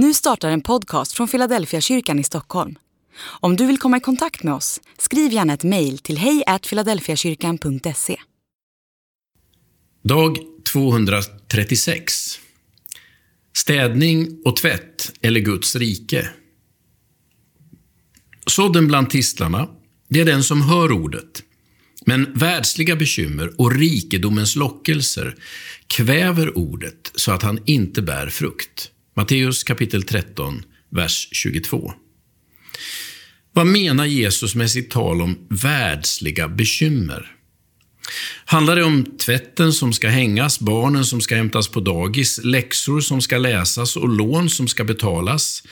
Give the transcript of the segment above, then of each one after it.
Nu startar en podcast från Philadelphia kyrkan i Stockholm. Om du vill komma i kontakt med oss, skriv gärna ett mejl till hejfiladelfiakyrkan.se. Dag 236. Städning och tvätt eller Guds rike. Sådden bland tistlarna, det är den som hör ordet. Men världsliga bekymmer och rikedomens lockelser kväver ordet så att han inte bär frukt. Matteus kapitel 13, vers 22. Vad menar Jesus med sitt tal om världsliga bekymmer? Handlar det om tvätten som ska hängas, barnen som ska hämtas på dagis, läxor som ska läsas och lån som ska betalas?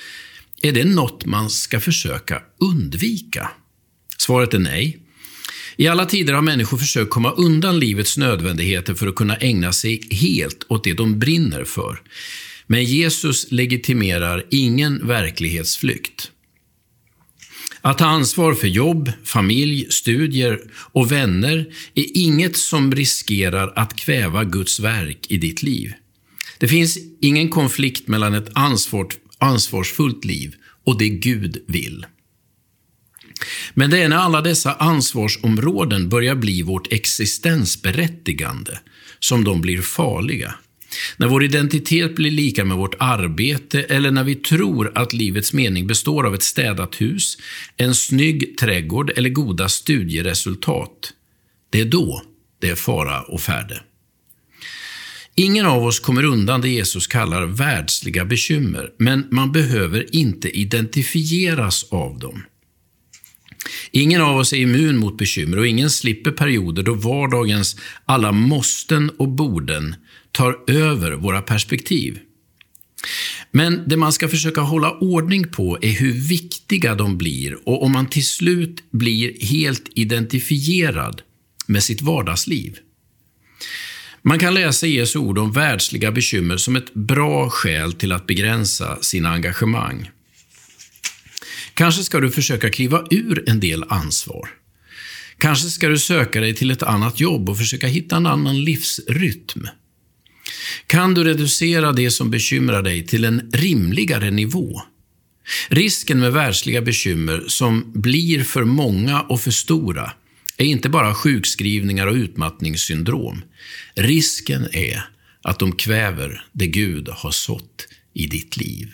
Är det något man ska försöka undvika? Svaret är nej. I alla tider har människor försökt komma undan livets nödvändigheter för att kunna ägna sig helt åt det de brinner för. Men Jesus legitimerar ingen verklighetsflykt. Att ta ansvar för jobb, familj, studier och vänner är inget som riskerar att kväva Guds verk i ditt liv. Det finns ingen konflikt mellan ett ansvarsfullt liv och det Gud vill. Men det är när alla dessa ansvarsområden börjar bli vårt existensberättigande som de blir farliga. När vår identitet blir lika med vårt arbete eller när vi tror att livets mening består av ett städat hus, en snygg trädgård eller goda studieresultat. Det är då det är fara och färde. Ingen av oss kommer undan det Jesus kallar världsliga bekymmer, men man behöver inte identifieras av dem. Ingen av oss är immun mot bekymmer och ingen slipper perioder då vardagens alla måsten och borden tar över våra perspektiv. Men det man ska försöka hålla ordning på är hur viktiga de blir och om man till slut blir helt identifierad med sitt vardagsliv. Man kan läsa Jesu ord om världsliga bekymmer som ett bra skäl till att begränsa sina engagemang. Kanske ska du försöka kliva ur en del ansvar. Kanske ska du söka dig till ett annat jobb och försöka hitta en annan livsrytm. Kan du reducera det som bekymrar dig till en rimligare nivå? Risken med världsliga bekymmer som blir för många och för stora är inte bara sjukskrivningar och utmattningssyndrom. Risken är att de kväver det Gud har sått i ditt liv.